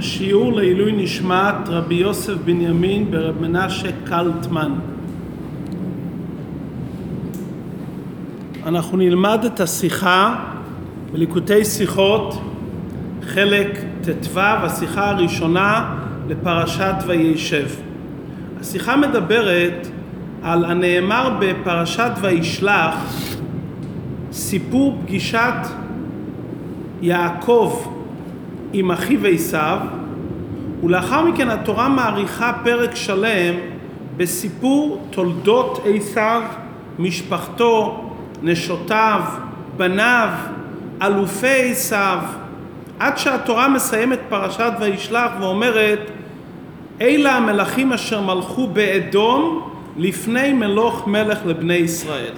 שיעור לעילוי נשמת רבי יוסף בנימין ברב מנשה קלטמן. אנחנו נלמד את השיחה בליקוטי שיחות, חלק ט"ו, השיחה הראשונה לפרשת וישב. השיחה מדברת על הנאמר בפרשת וישלח, סיפור פגישת יעקב עם אחיו עשיו, ולאחר מכן התורה מעריכה פרק שלם בסיפור תולדות עשיו, משפחתו, נשותיו, בניו, אלופי עשיו, עד שהתורה מסיימת פרשת וישלח ואומרת אלה המלכים אשר מלכו באדום לפני מלוך מלך לבני ישראל.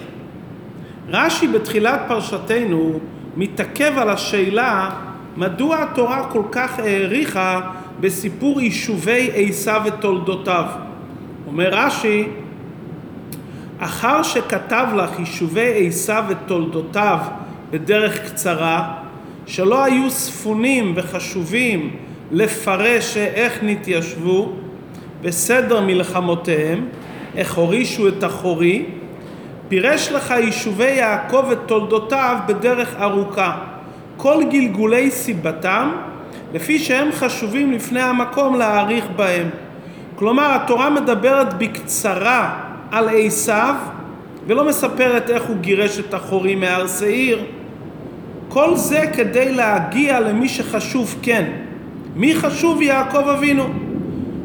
רש"י בתחילת פרשתנו מתעכב על השאלה מדוע התורה כל כך העריכה בסיפור יישובי עשיו ותולדותיו. אומר רש"י, אחר שכתב לך יישובי עשיו ותולדותיו בדרך קצרה, שלא היו ספונים וחשובים לפרש איך נתיישבו בסדר מלחמותיהם, איך הורישו את החורי, פירש לך יישובי יעקב ותולדותיו בדרך ארוכה. כל גלגולי סיבתם, לפי שהם חשובים לפני המקום להעריך בהם. כלומר, התורה מדברת בקצרה על עשיו, ולא מספרת איך הוא גירש את החורי מהר שעיר. כל זה כדי להגיע למי שחשוב כן. מי חשוב יעקב אבינו?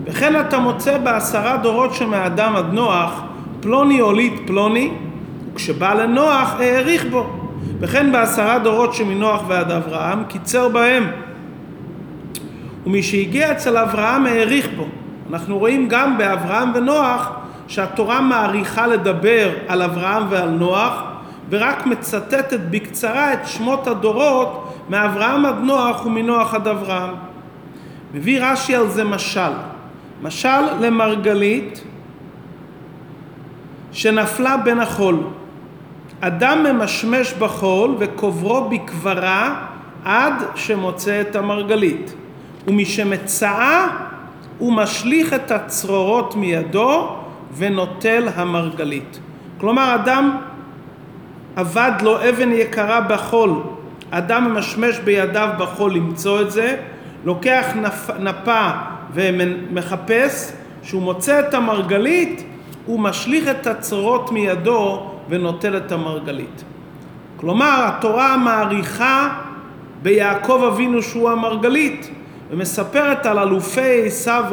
וכן אתה מוצא בעשרה דורות שמאדם עד נוח, פלוני הוליד פלוני, וכשבא לנוח העריך בו. וכן בעשרה דורות שמנוח ועד אברהם, קיצר בהם. ומשהגיע אצל אברהם העריך בו. אנחנו רואים גם באברהם ונוח שהתורה מעריכה לדבר על אברהם ועל נוח, ורק מצטטת בקצרה את שמות הדורות מאברהם עד נוח ומנוח עד אברהם. מביא רש"י על זה משל. משל למרגלית שנפלה בין החול. אדם ממשמש בחול וקוברו בקברה עד שמוצא את המרגלית. ומשמצאה הוא משליך את הצרורות מידו ונוטל המרגלית. כלומר אדם אבד לו אבן יקרה בחול, אדם ממשמש בידיו בחול למצוא את זה, לוקח נפ, נפה ומחפש, כשהוא מוצא את המרגלית הוא משליך את הצרורות מידו ונוטל את המרגלית. כלומר, התורה מעריכה ביעקב אבינו שהוא המרגלית, ומספרת על אלופי עשיו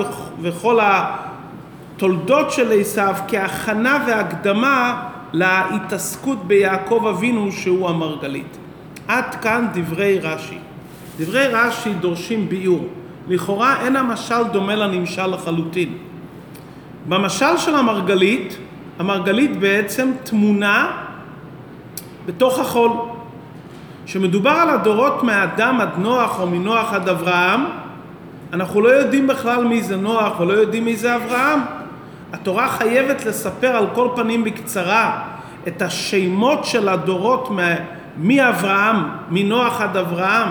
וכל התולדות של עשיו כהכנה והקדמה להתעסקות ביעקב אבינו שהוא המרגלית. עד כאן דברי רש"י. דברי רש"י דורשים ביאור. לכאורה אין המשל דומה לנמשל לחלוטין. במשל של המרגלית, המרגלית בעצם תמונה בתוך החול. כשמדובר על הדורות מאדם עד נוח או מנוח עד אברהם, אנחנו לא יודעים בכלל מי זה נוח ולא יודעים מי זה אברהם. התורה חייבת לספר על כל פנים בקצרה את השמות של הדורות מאברהם, מנוח עד אברהם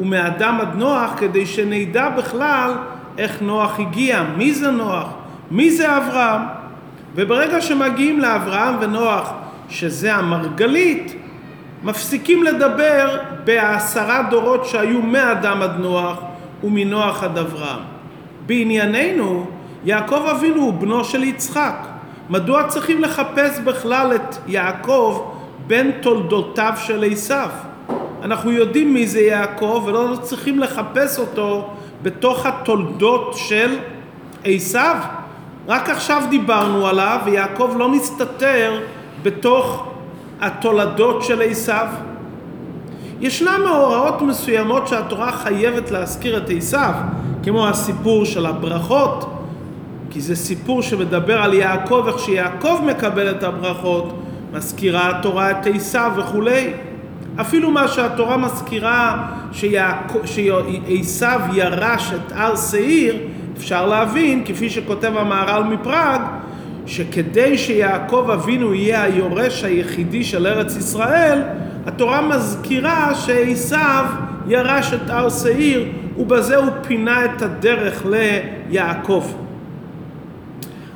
ומאדם עד נוח, כדי שנדע בכלל איך נוח הגיע, מי זה נוח, מי זה אברהם. וברגע שמגיעים לאברהם ונוח, שזה המרגלית, מפסיקים לדבר בעשרה דורות שהיו מאדם עד נוח ומנוח עד אברהם. בענייננו, יעקב אבינו הוא בנו של יצחק. מדוע צריכים לחפש בכלל את יעקב בין תולדותיו של עשיו? אנחנו יודעים מי זה יעקב ולא צריכים לחפש אותו בתוך התולדות של עשיו. רק עכשיו דיברנו עליו ויעקב לא מסתתר בתוך התולדות של עשיו. ישנם מאורעות מסוימות שהתורה חייבת להזכיר את עשיו, כמו הסיפור של הברכות, כי זה סיפור שמדבר על יעקב, איך שיעקב מקבל את הברכות, מזכירה התורה את עשיו וכולי. אפילו מה שהתורה מזכירה שעשיו ירש את הר שעיר, אפשר להבין, כפי שכותב המהר"ל מפראג, שכדי שיעקב אבינו יהיה היורש היחידי של ארץ ישראל, התורה מזכירה שעשיו ירש את הר שעיר, ובזה הוא פינה את הדרך ליעקב.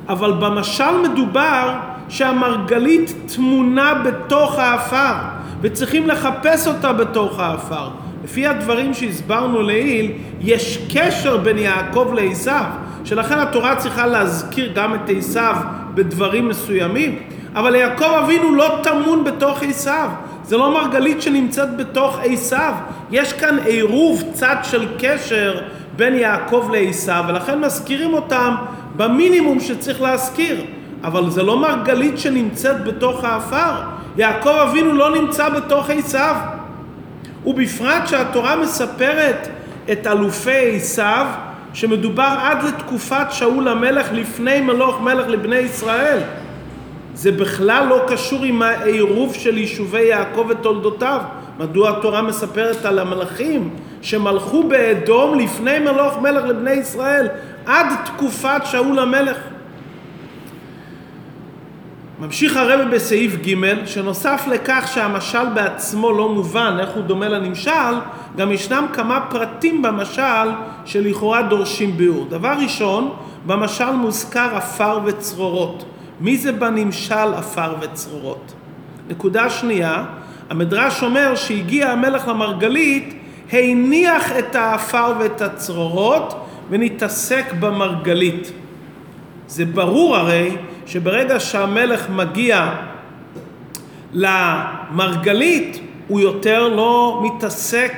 אבל במשל מדובר שהמרגלית טמונה בתוך האפר, וצריכים לחפש אותה בתוך האפר. לפי הדברים שהסברנו לעיל, יש קשר בין יעקב לעשיו, שלכן התורה צריכה להזכיר גם את עשיו בדברים מסוימים, אבל יעקב אבינו לא טמון בתוך עשיו. זה לא מרגלית שנמצאת בתוך עשיו. יש כאן עירוב צד של קשר בין יעקב לעשיו, ולכן מזכירים אותם במינימום שצריך להזכיר. אבל זה לא מרגלית שנמצאת בתוך האפר. יעקב אבינו לא נמצא בתוך עשיו. ובפרט שהתורה מספרת את אלופי עשיו, שמדובר עד לתקופת שאול המלך לפני מלוך מלך לבני ישראל. זה בכלל לא קשור עם העירוב של יישובי יעקב ותולדותיו. מדוע התורה מספרת על המלכים שמלכו באדום לפני מלוך מלך לבני ישראל עד תקופת שאול המלך? ממשיך הרב בסעיף ג' שנוסף לכך שהמשל בעצמו לא מובן איך הוא דומה לנמשל גם ישנם כמה פרטים במשל שלכאורה דורשים ביאור. דבר ראשון, במשל מוזכר עפר וצרורות. מי זה בנמשל עפר וצרורות? נקודה שנייה, המדרש אומר שהגיע המלך למרגלית, הניח את העפר ואת הצרורות ונתעסק במרגלית. זה ברור הרי שברגע שהמלך מגיע למרגלית, הוא יותר לא מתעסק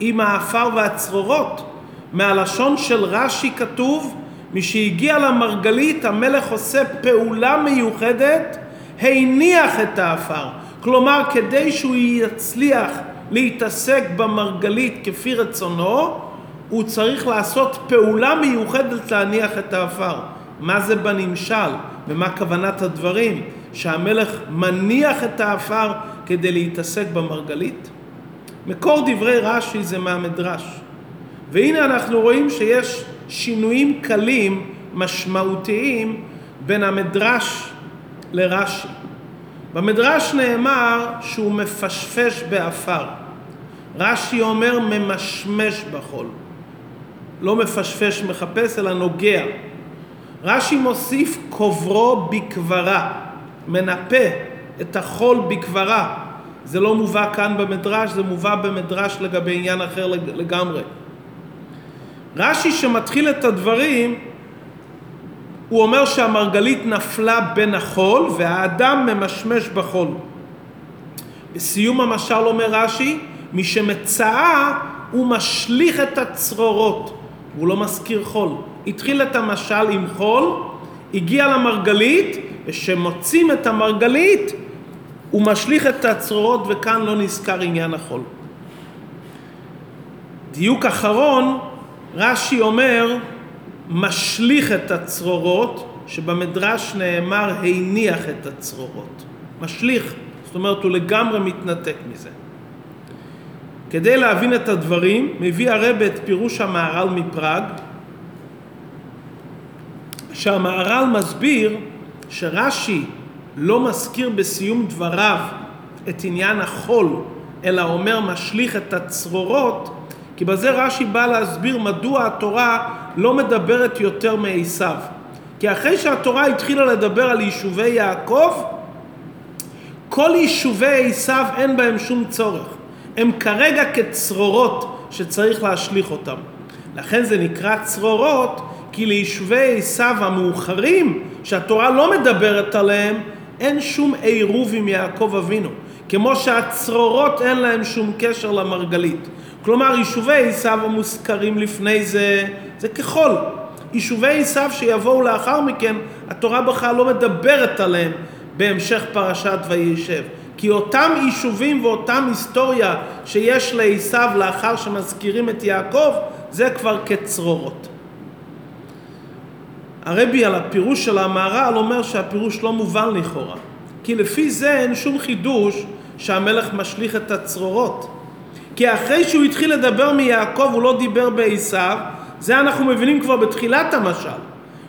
עם העפר והצרורות. מהלשון של רש"י כתוב, משהגיע למרגלית המלך עושה פעולה מיוחדת, הניח את העפר. כלומר, כדי שהוא יצליח להתעסק במרגלית כפי רצונו, הוא צריך לעשות פעולה מיוחדת להניח את העפר. מה זה בנמשל ומה כוונת הדברים? שהמלך מניח את העפר כדי להתעסק במרגלית? מקור דברי רש"י זה מהמדרש. והנה אנחנו רואים שיש שינויים קלים, משמעותיים, בין המדרש לרש"י. במדרש נאמר שהוא מפשפש בעפר. רש"י אומר ממשמש בחול. לא מפשפש מחפש אלא נוגע. רש"י מוסיף קוברו בקברה, מנפה את החול בקברה. זה לא מובא כאן במדרש, זה מובא במדרש לגבי עניין אחר לגמרי. רש"י שמתחיל את הדברים, הוא אומר שהמרגלית נפלה בין החול והאדם ממשמש בחול. בסיום המשל אומר רש"י, מי שמצאה הוא משליך את הצרורות, הוא לא מזכיר חול. התחיל את המשל עם חול, הגיע למרגלית, וכשמוצאים את המרגלית, הוא משליך את הצרורות, וכאן לא נזכר עניין החול. דיוק אחרון, רש"י אומר, משליך את הצרורות, שבמדרש נאמר הניח את הצרורות. משליך, זאת אומרת הוא לגמרי מתנתק מזה. כדי להבין את הדברים, מביא הרב את פירוש המהר"ל מפראג, שהמהר"ל מסביר שרש"י לא מזכיר בסיום דבריו את עניין החול, אלא אומר משליך את הצרורות, כי בזה רש"י בא להסביר מדוע התורה לא מדברת יותר מעשיו. כי אחרי שהתורה התחילה לדבר על יישובי יעקב, כל יישובי עשיו אין בהם שום צורך. הם כרגע כצרורות שצריך להשליך אותם. לכן זה נקרא צרורות, כי ליישובי עשיו המאוחרים, שהתורה לא מדברת עליהם, אין שום עירוב עם יעקב אבינו. כמו שהצרורות אין להם שום קשר למרגלית. כלומר, יישובי עשיו המוזכרים לפני זה, זה כחול. יישובי עשיו שיבואו לאחר מכן, התורה בכלל לא מדברת עליהם בהמשך פרשת וישב. כי אותם יישובים ואותם היסטוריה שיש לעשיו לאחר שמזכירים את יעקב, זה כבר כצרורות. הרבי על הפירוש של המהר"ל אומר שהפירוש לא מובן לכאורה. כי לפי זה אין שום חידוש שהמלך משליך את הצרורות. כי אחרי שהוא התחיל לדבר מיעקב הוא לא דיבר בעשיו, זה אנחנו מבינים כבר בתחילת המשל.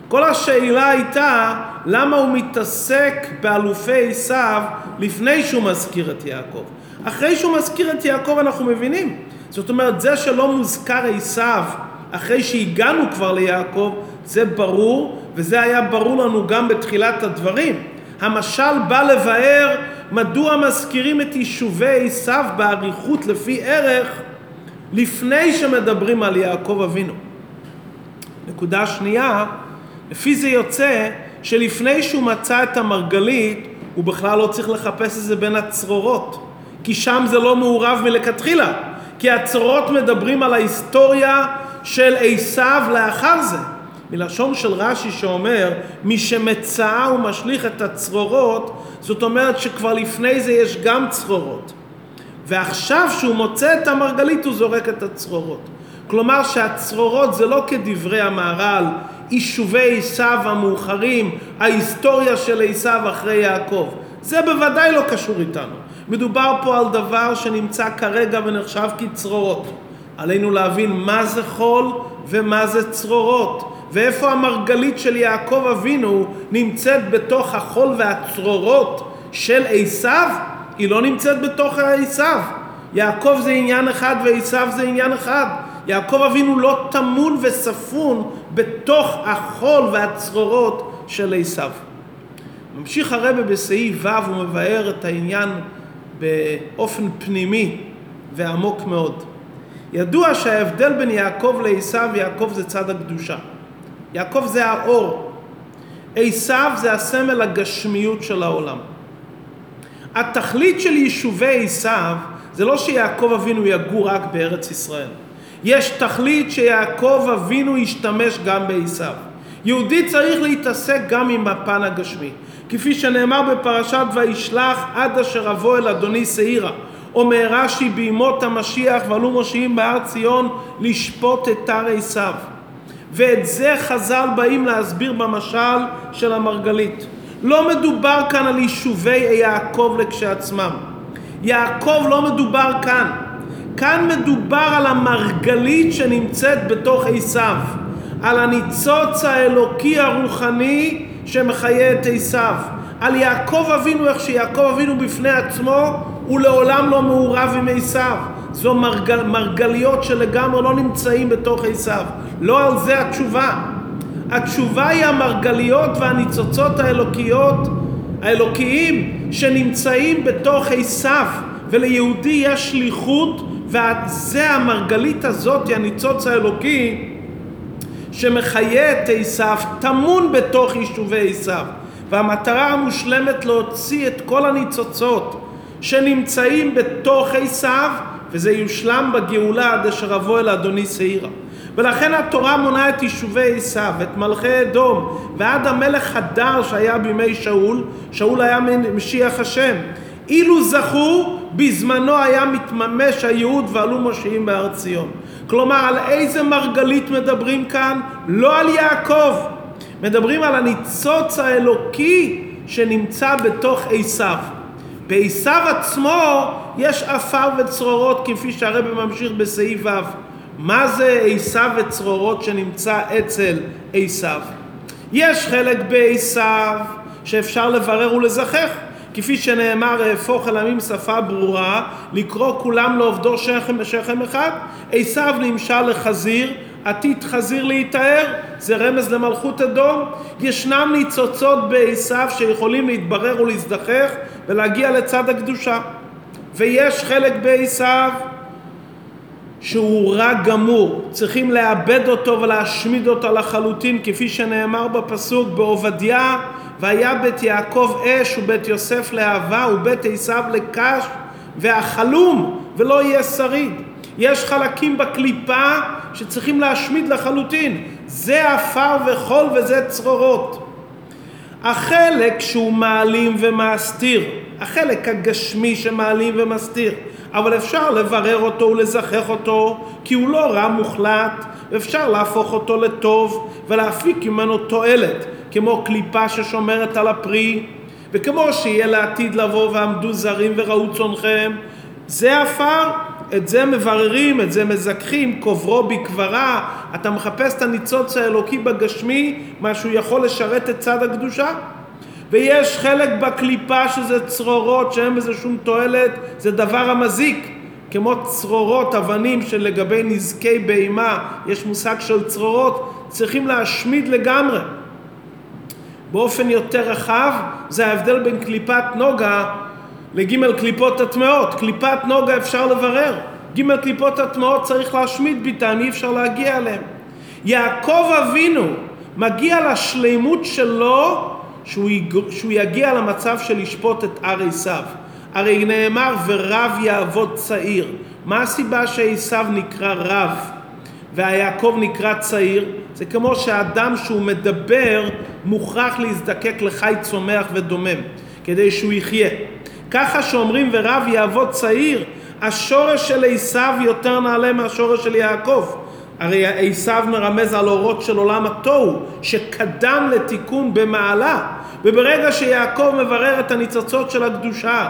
כל השאלה הייתה למה הוא מתעסק באלופי עשיו לפני שהוא מזכיר את יעקב. אחרי שהוא מזכיר את יעקב אנחנו מבינים. זאת אומרת, זה שלא מוזכר עשיו אחרי שהגענו כבר ליעקב, זה ברור, וזה היה ברור לנו גם בתחילת הדברים. המשל בא לבאר מדוע מזכירים את יישובי עשיו באריכות לפי ערך לפני שמדברים על יעקב אבינו. נקודה שנייה, לפי זה יוצא שלפני שהוא מצא את המרגלית, הוא בכלל לא צריך לחפש את זה בין הצרורות, כי שם זה לא מעורב מלכתחילה, כי הצרורות מדברים על ההיסטוריה של עשיו לאחר זה. מלשון של רש"י שאומר, מי שמצאה ומשליך את הצרורות, זאת אומרת שכבר לפני זה יש גם צרורות. ועכשיו שהוא מוצא את המרגלית הוא זורק את הצרורות. כלומר שהצרורות זה לא כדברי המהר"ל, יישובי עשיו המאוחרים, ההיסטוריה של עשיו אחרי יעקב. זה בוודאי לא קשור איתנו. מדובר פה על דבר שנמצא כרגע ונחשב כצרורות. עלינו להבין מה זה חול ומה זה צרורות. ואיפה המרגלית של יעקב אבינו נמצאת בתוך החול והצרורות של עשיו? היא לא נמצאת בתוך עשיו. יעקב זה עניין אחד ועשיו זה עניין אחד. יעקב אבינו לא טמון וספון בתוך החול והצרורות של עשיו. ממשיך הרבה בסעיף ו' ומבאר את העניין באופן פנימי ועמוק מאוד. ידוע שההבדל בין יעקב לעשיו, יעקב זה צד הקדושה. יעקב זה האור. עשיו זה הסמל הגשמיות של העולם. התכלית של יישובי עשיו זה לא שיעקב אבינו יגור רק בארץ ישראל. יש תכלית שיעקב אבינו ישתמש גם בעשיו. יהודי צריך להתעסק גם עם הפן הגשמי. כפי שנאמר בפרשת וישלח עד אשר אבוא אל אדוני שעירה. אומר רש"י בימות המשיח ועלו מושיעים בהר ציון לשפוט את הר עשיו. ואת זה חז"ל באים להסביר במשל של המרגלית. לא מדובר כאן על יישובי יעקב לכשעצמם. יעקב לא מדובר כאן. כאן מדובר על המרגלית שנמצאת בתוך עשיו. על הניצוץ האלוקי הרוחני שמחיה את עשיו. על יעקב אבינו, איך שיעקב אבינו בפני עצמו הוא לעולם לא מעורב עם עשיו. זו מרגל, מרגליות שלגמרי לא נמצאים בתוך עשיו. לא על זה התשובה. התשובה היא המרגליות והניצוצות האלוקיות, האלוקיים, שנמצאים בתוך עשיו, וליהודי יש שליחות, וזה המרגלית הזאת, הניצוץ האלוקי, שמחיה את עשיו, טמון בתוך יישובי עשיו. והמטרה המושלמת להוציא את כל הניצוצות שנמצאים בתוך עשיו, וזה יושלם בגאולה עד אשר אבוא אל אדוני שעירה. ולכן התורה מונה את יישובי עשיו, את מלכי אדום, ועד המלך הדר שהיה בימי שאול, שאול היה משיח השם. אילו זכו, בזמנו היה מתממש הייעוד ועלו מושיעים בהר ציון. כלומר, על איזה מרגלית מדברים כאן? לא על יעקב. מדברים על הניצוץ האלוקי שנמצא בתוך עשיו. בעשיו עצמו יש עפר וצרורות כפי שהרבא ממשיך בסעיף ו'. מה זה עשיו וצרורות שנמצא אצל עשיו? יש חלק בעשיו שאפשר לברר ולזכח, כפי שנאמר אהפוך אל עמים שפה ברורה, לקרוא כולם לעובדו שכם בשכם אחד. עשיו נמשל לחזיר, עתיד חזיר להיטהר, זה רמז למלכות אדום. ישנם ניצוצות בעשיו שיכולים להתברר ולהזדחך ולהגיע לצד הקדושה. ויש חלק בעשיו שהוא רע גמור, צריכים לאבד אותו ולהשמיד אותו לחלוטין, כפי שנאמר בפסוק בעובדיה, והיה בית יעקב אש ובית יוסף להבה ובית עשיו לקש והחלום ולא יהיה שריד. יש חלקים בקליפה שצריכים להשמיד לחלוטין. זה עפר וחול וזה צרורות. החלק שהוא מעלים ומסתיר, החלק הגשמי שמעלים ומסתיר, אבל אפשר לברר אותו ולזכח אותו, כי הוא לא רע מוחלט, ואפשר להפוך אותו לטוב ולהפיק ממנו תועלת, כמו קליפה ששומרת על הפרי, וכמו שיהיה לעתיד לבוא ועמדו זרים וראו צונכם, זה עפר, את זה מבררים, את זה מזכחים, קוברו בקברה, אתה מחפש את הניצוץ האלוקי בגשמי, מה שהוא יכול לשרת את צד הקדושה. ויש חלק בקליפה שזה צרורות שאין בזה שום תועלת, זה דבר המזיק. כמו צרורות, אבנים שלגבי נזקי בהמה, יש מושג של צרורות, צריכים להשמיד לגמרי. באופן יותר רחב, זה ההבדל בין קליפת נוגה לגימל קליפות הטמעות. קליפת נוגה אפשר לברר, גימל קליפות הטמעות צריך להשמיד ביתם, אי אפשר להגיע אליהם. יעקב אבינו מגיע לשלימות שלו שהוא, שהוא יגיע למצב של לשפוט את הר עשיו. הרי נאמר ורב יעבוד צעיר. מה הסיבה שעשיו נקרא רב והיעקב נקרא צעיר? זה כמו שאדם שהוא מדבר מוכרח להזדקק לחי צומח ודומם כדי שהוא יחיה. ככה שאומרים ורב יעבוד צעיר, השורש של עשיו יותר נעלה מהשורש של יעקב. הרי עשיו מרמז על אורות של עולם התוהו שקדם לתיקון במעלה וברגע שיעקב מברר את הניצוצות של הקדושה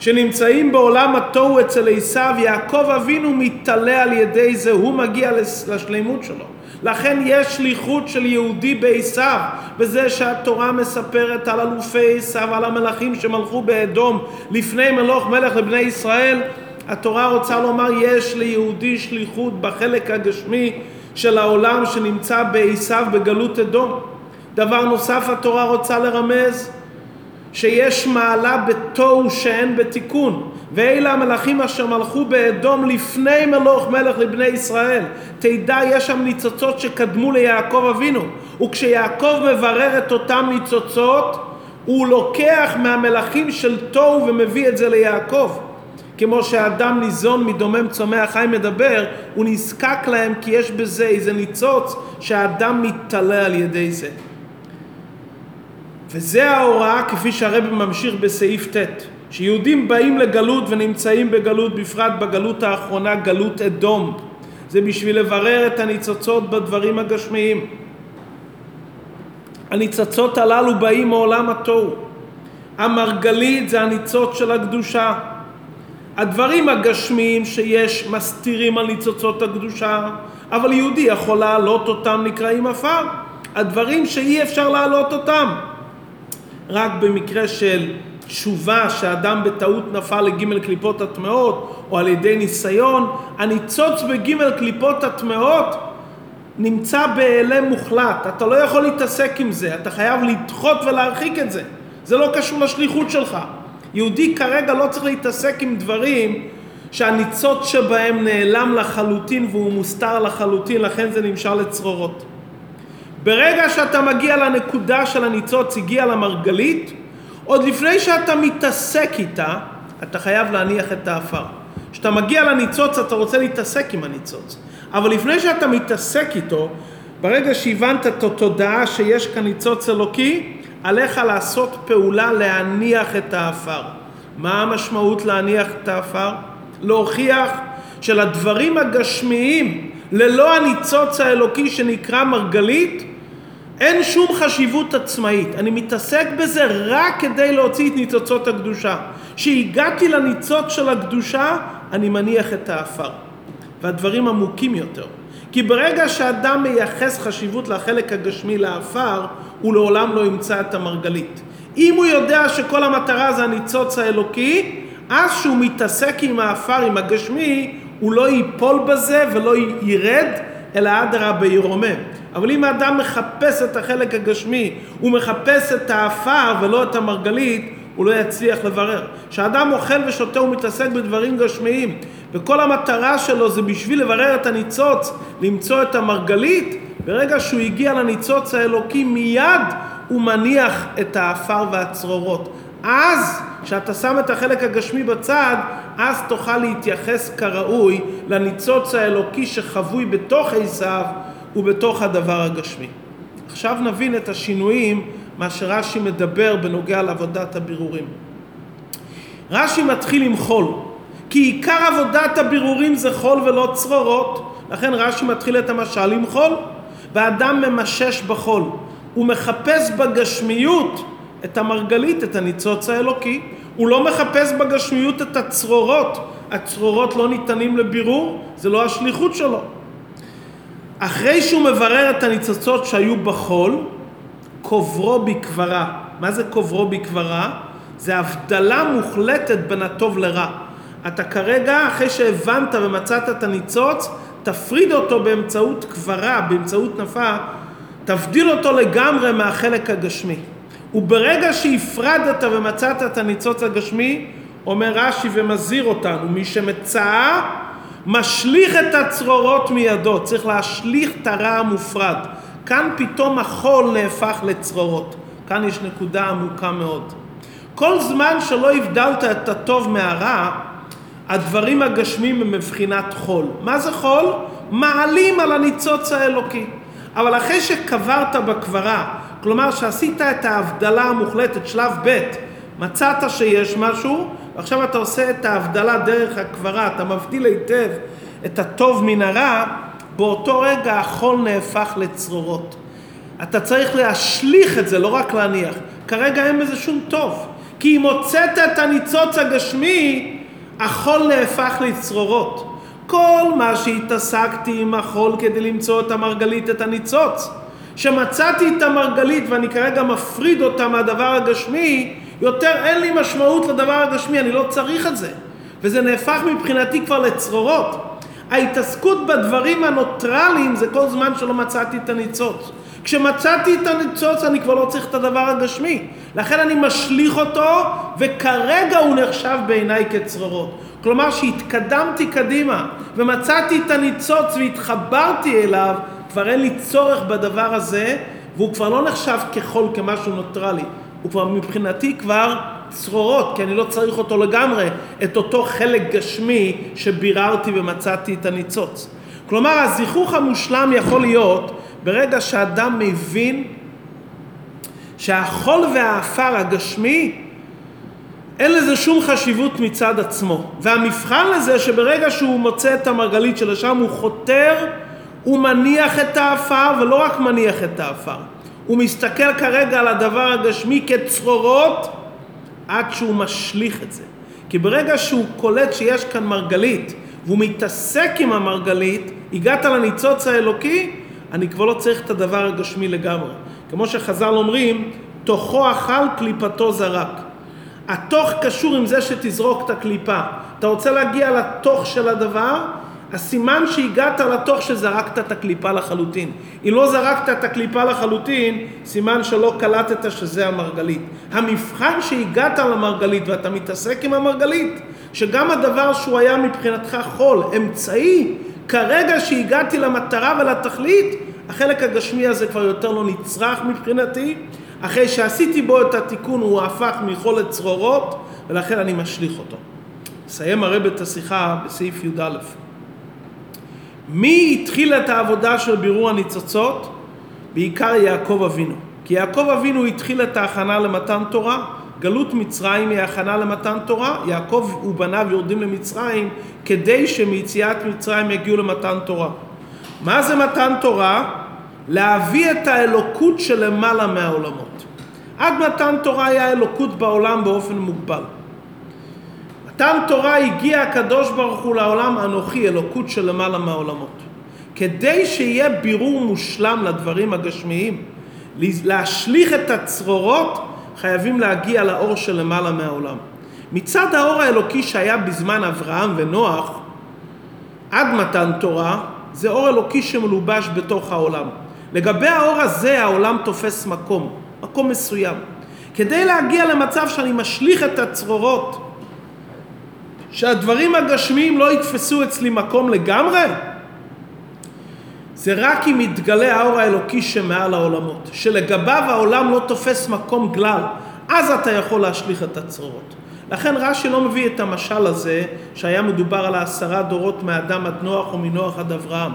שנמצאים בעולם התוהו אצל עשיו, יעקב אבינו מתעלה על ידי זה, הוא מגיע לשלימות שלו. לכן יש שליחות של יהודי בעשיו, בזה שהתורה מספרת על אלופי עשיו, על המלכים שמלכו באדום לפני מלוך מלך לבני ישראל. התורה רוצה לומר יש ליהודי שליחות בחלק הגשמי של העולם שנמצא בעשיו בגלות אדום. דבר נוסף התורה רוצה לרמז שיש מעלה בתוהו שאין בתיקון. ואלה המלאכים אשר מלכו באדום לפני מלוך מלך לבני ישראל. תדע יש שם ניצוצות שקדמו ליעקב אבינו. וכשיעקב מברר את אותם ניצוצות הוא לוקח מהמלאכים של תוהו ומביא את זה ליעקב. כמו שאדם ניזון מדומם צומח חי מדבר הוא נזקק להם כי יש בזה איזה ניצוץ שהאדם מתעלה על ידי זה וזה ההוראה כפי שהרבי ממשיך בסעיף ט', שיהודים באים לגלות ונמצאים בגלות, בפרט בגלות האחרונה, גלות אדום. זה בשביל לברר את הניצוצות בדברים הגשמיים. הניצוצות הללו באים מעולם התוהו. המרגלית זה הניצוץ של הקדושה. הדברים הגשמיים שיש מסתירים על ניצוצות הקדושה, אבל יהודי יכול להעלות אותם נקראים עפר. הדברים שאי אפשר להעלות אותם. רק במקרה של תשובה שאדם בטעות נפל לגימל קליפות הטמעות או על ידי ניסיון, הניצוץ בגימל קליפות הטמעות נמצא בהיעלם מוחלט, אתה לא יכול להתעסק עם זה, אתה חייב לדחות ולהרחיק את זה, זה לא קשור לשליחות שלך. יהודי כרגע לא צריך להתעסק עם דברים שהניצוץ שבהם נעלם לחלוטין והוא מוסתר לחלוטין, לכן זה נמשל לצרורות. ברגע שאתה מגיע לנקודה של הניצוץ, הגיע למרגלית, עוד לפני שאתה מתעסק איתה, אתה חייב להניח את האפר. כשאתה מגיע לניצוץ אתה רוצה להתעסק עם הניצוץ, אבל לפני שאתה מתעסק איתו, ברגע שהבנת את התודעה שיש כאן ניצוץ אלוקי, עליך לעשות פעולה להניח את האפר. מה המשמעות להניח את האפר? להוכיח שלדברים הגשמיים, ללא הניצוץ האלוקי שנקרא מרגלית, אין שום חשיבות עצמאית, אני מתעסק בזה רק כדי להוציא את ניצוצות הקדושה. כשהגעתי לניצוץ של הקדושה, אני מניח את האפר. והדברים עמוקים יותר. כי ברגע שאדם מייחס חשיבות לחלק הגשמי לאפר, הוא לעולם לא ימצא את המרגלית. אם הוא יודע שכל המטרה זה הניצוץ האלוקי, אז שהוא מתעסק עם האפר, עם הגשמי, הוא לא ייפול בזה ולא ירד, אלא אדרבה ירומם. אבל אם האדם מחפש את החלק הגשמי, הוא מחפש את האפר ולא את המרגלית, הוא לא יצליח לברר. כשאדם אוכל ושותה ומתעסק בדברים גשמיים, וכל המטרה שלו זה בשביל לברר את הניצוץ, למצוא את המרגלית, ברגע שהוא הגיע לניצוץ האלוקי מיד הוא מניח את האפר והצרורות. אז, כשאתה שם את החלק הגשמי בצד, אז תוכל להתייחס כראוי לניצוץ האלוקי שחבוי בתוך עשיו ובתוך הדבר הגשמי. עכשיו נבין את השינויים, מה שרש"י מדבר בנוגע לעבודת הבירורים. רש"י מתחיל עם חול, כי עיקר עבודת הבירורים זה חול ולא צרורות, לכן רש"י מתחיל את המשל עם חול, ואדם ממשש בחול, הוא מחפש בגשמיות את המרגלית, את הניצוץ האלוקי, הוא לא מחפש בגשמיות את הצרורות, הצרורות לא ניתנים לבירור, זה לא השליחות שלו. אחרי שהוא מברר את הניצוצות שהיו בחול, קוברו בקברה. מה זה קוברו בקברה? זה הבדלה מוחלטת בין הטוב לרע. אתה כרגע, אחרי שהבנת ומצאת את הניצוץ, תפריד אותו באמצעות קברה, באמצעות נפה, תבדיל אותו לגמרי מהחלק הגשמי. וברגע שהפרדת ומצאת את הניצוץ הגשמי, אומר רש"י ומזהיר אותנו, מי שמצאה משליך את הצרורות מידו, צריך להשליך את הרע המופרד. כאן פתאום החול נהפך לצרורות. כאן יש נקודה עמוקה מאוד. כל זמן שלא הבדלת את הטוב מהרע, הדברים הגשמים הם מבחינת חול. מה זה חול? מעלים על הניצוץ האלוקי. אבל אחרי שקברת בקברה, כלומר שעשית את ההבדלה המוחלטת, שלב ב', מצאת שיש משהו, ועכשיו אתה עושה את ההבדלה דרך הקברה, אתה מבדיל היטב את הטוב מן הרע, באותו רגע החול נהפך לצרורות. אתה צריך להשליך את זה, לא רק להניח. כרגע אין בזה שום טוב. כי אם הוצאת את הניצוץ הגשמי, החול נהפך לצרורות. כל מה שהתעסקתי עם החול כדי למצוא את המרגלית, את הניצוץ, שמצאתי את המרגלית ואני כרגע מפריד אותה מהדבר הגשמי, יותר אין לי משמעות לדבר הגשמי, אני לא צריך את זה. וזה נהפך מבחינתי כבר לצרורות. ההתעסקות בדברים הנוטרליים זה כל זמן שלא מצאתי את הניצוץ. כשמצאתי את הניצוץ אני כבר לא צריך את הדבר הגשמי. לכן אני משליך אותו וכרגע הוא נחשב בעיניי כצרורות. כלומר שהתקדמתי קדימה ומצאתי את הניצוץ והתחברתי אליו, כבר אין לי צורך בדבר הזה והוא כבר לא נחשב כחול כמשהו נוטרלי. הוא כבר מבחינתי כבר צרורות, כי אני לא צריך אותו לגמרי, את אותו חלק גשמי שביררתי ומצאתי את הניצוץ. כלומר, הזיכוך המושלם יכול להיות ברגע שאדם מבין שהחול והעפר הגשמי אין לזה שום חשיבות מצד עצמו. והמבחן לזה שברגע שהוא מוצא את המרגלית שלשם הוא חותר, הוא מניח את העפר ולא רק מניח את העפר. הוא מסתכל כרגע על הדבר הגשמי כצרורות עד שהוא משליך את זה. כי ברגע שהוא קולט שיש כאן מרגלית והוא מתעסק עם המרגלית, הגעת לניצוץ האלוקי, אני כבר לא צריך את הדבר הגשמי לגמרי. כמו שחז"ל אומרים, תוכו אכל קליפתו זרק. התוך קשור עם זה שתזרוק את הקליפה. אתה רוצה להגיע לתוך של הדבר, הסימן שהגעת לתוך שזרקת את הקליפה לחלוטין. אם לא זרקת את הקליפה לחלוטין, סימן שלא קלטת שזה המרגלית. המבחן שהגעת למרגלית ואתה מתעסק עם המרגלית, שגם הדבר שהוא היה מבחינתך חול, אמצעי, כרגע שהגעתי למטרה ולתכלית, החלק הגשמי הזה כבר יותר לא נצרך מבחינתי. אחרי שעשיתי בו את התיקון הוא הפך מחול לצרורות, ולכן אני משליך אותו. מסיים הרב את השיחה בסעיף י"א. מי התחיל את העבודה של בירור הניצוצות? בעיקר יעקב אבינו. כי יעקב אבינו התחיל את ההכנה למתן תורה, גלות מצרים היא הכנה למתן תורה, יעקב ובניו יורדים למצרים כדי שמיציאת מצרים יגיעו למתן תורה. מה זה מתן תורה? להביא את האלוקות שלמעלה מהעולמות. עד מתן תורה היה אלוקות בעולם באופן מוגבל. מתן תורה הגיע הקדוש ברוך הוא לעולם אנוכי, אלוקות שלמעלה מהעולמות. כדי שיהיה בירור מושלם לדברים הגשמיים, להשליך את הצרורות, חייבים להגיע לאור שלמעלה מהעולם. מצד האור האלוקי שהיה בזמן אברהם ונוח, עד מתן תורה, זה אור אלוקי שמלובש בתוך העולם. לגבי האור הזה העולם תופס מקום, מקום מסוים. כדי להגיע למצב שאני משליך את הצרורות, שהדברים הגשמיים לא יתפסו אצלי מקום לגמרי, זה רק אם יתגלה האור האלוקי שמעל העולמות, שלגביו העולם לא תופס מקום גלל, אז אתה יכול להשליך את הצרורות. לכן רש"י לא מביא את המשל הזה שהיה מדובר על העשרה דורות מאדם עד נוח ומנוח עד אברהם.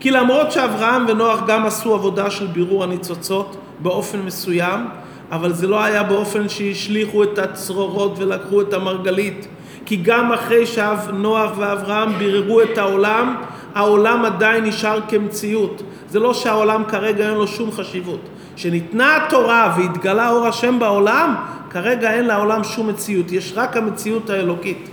כי למרות שאברהם ונוח גם עשו עבודה של בירור הניצוצות באופן מסוים, אבל זה לא היה באופן שהשליכו את הצרורות ולקחו את המרגלית. כי גם אחרי שנוח ואברהם ביררו את העולם, העולם עדיין נשאר כמציאות. זה לא שהעולם כרגע אין לו שום חשיבות. כשניתנה התורה והתגלה אור השם בעולם, כרגע אין לעולם שום מציאות, יש רק המציאות האלוקית.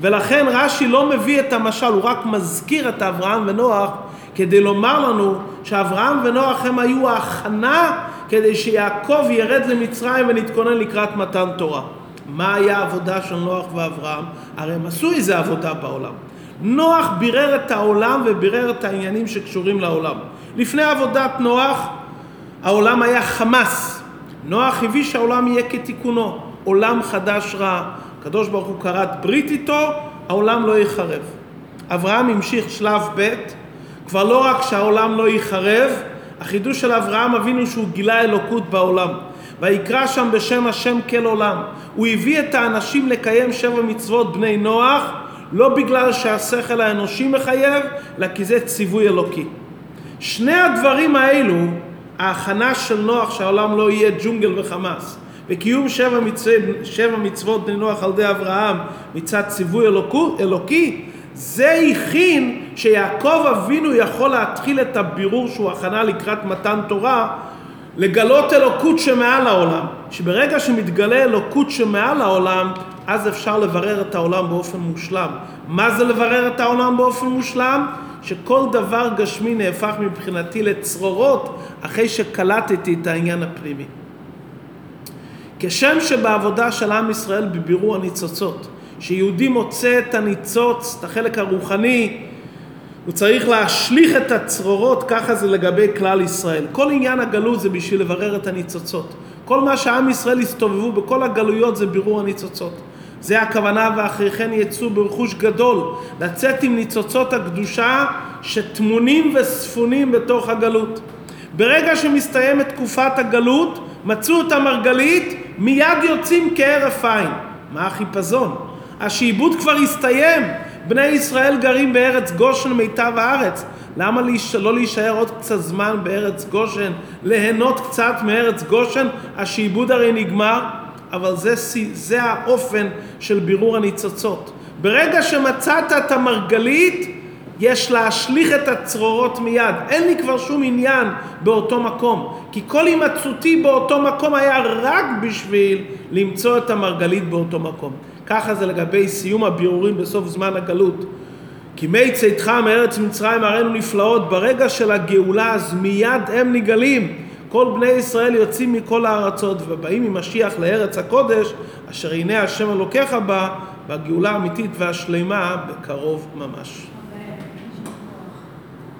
ולכן רש"י לא מביא את המשל, הוא רק מזכיר את אברהם ונוח כדי לומר לנו שאברהם ונוח הם היו ההכנה כדי שיעקב ירד למצרים ונתכונן לקראת מתן תורה. מה היה העבודה של נוח ואברהם? הרי הם עשו איזה עבודה בעולם. נוח בירר את העולם ובירר את העניינים שקשורים לעולם. לפני עבודת נוח העולם היה חמאס. נוח הביא שהעולם יהיה כתיקונו, עולם חדש רע. הקדוש ברוך הוא כרת ברית איתו, העולם לא ייחרב. אברהם המשיך שלב ב', כבר לא רק שהעולם לא ייחרב, החידוש של אברהם אבינו שהוא גילה אלוקות בעולם. ויקרא שם בשם השם כל עולם. הוא הביא את האנשים לקיים שבע מצוות בני נוח, לא בגלל שהשכל האנושי מחייב, אלא כי זה ציווי אלוקי. שני הדברים האלו, ההכנה של נוח שהעולם לא יהיה ג'ונגל וחמאס, וקיום שבע, מצוות, שבע מצוות בני נוח על ידי אברהם מצד ציווי אלוקו, אלוקי, זה הכין שיעקב אבינו יכול להתחיל את הבירור שהוא הכנה לקראת מתן תורה, לגלות אלוקות שמעל העולם. שברגע שמתגלה אלוקות שמעל העולם, אז אפשר לברר את העולם באופן מושלם. מה זה לברר את העולם באופן מושלם? שכל דבר גשמי נהפך מבחינתי לצרורות אחרי שקלטתי את העניין הפנימי. כשם שבעבודה של עם ישראל בבירור הניצוצות, שיהודי מוצא את הניצוץ, את החלק הרוחני, הוא צריך להשליך את הצרורות, ככה זה לגבי כלל ישראל. כל עניין הגלות זה בשביל לברר את הניצוצות. כל מה שעם ישראל הסתובבו בכל הגלויות זה בירור הניצוצות. זה הכוונה ואחרי כן יצאו ברכוש גדול, לצאת עם ניצוצות הקדושה שטמונים וספונים בתוך הגלות. ברגע שמסתיימת תקופת הגלות, מצאו את המרגלית, מיד יוצאים כהרף עין. מה החיפזון? השעבוד כבר הסתיים, בני ישראל גרים בארץ גושן מיטב הארץ. למה לא להישאר עוד קצת זמן בארץ גושן, ליהנות קצת מארץ גושן? השעבוד הרי נגמר, אבל זה, זה האופן של בירור הניצוצות. ברגע שמצאת את המרגלית, יש להשליך את הצרורות מיד. אין לי כבר שום עניין באותו מקום. כי כל הימצאותי באותו מקום היה רק בשביל למצוא את המרגלית באותו מקום. ככה זה לגבי סיום הבירורים בסוף זמן הגלות. כי מי צאתך מארץ מצרים הראינו נפלאות, ברגע של הגאולה אז מיד הם נגלים. כל בני ישראל יוצאים מכל הארצות ובאים ממשיח לארץ הקודש, אשר הנה השם אלוקיך בה, בגאולה האמיתית והשלמה בקרוב ממש.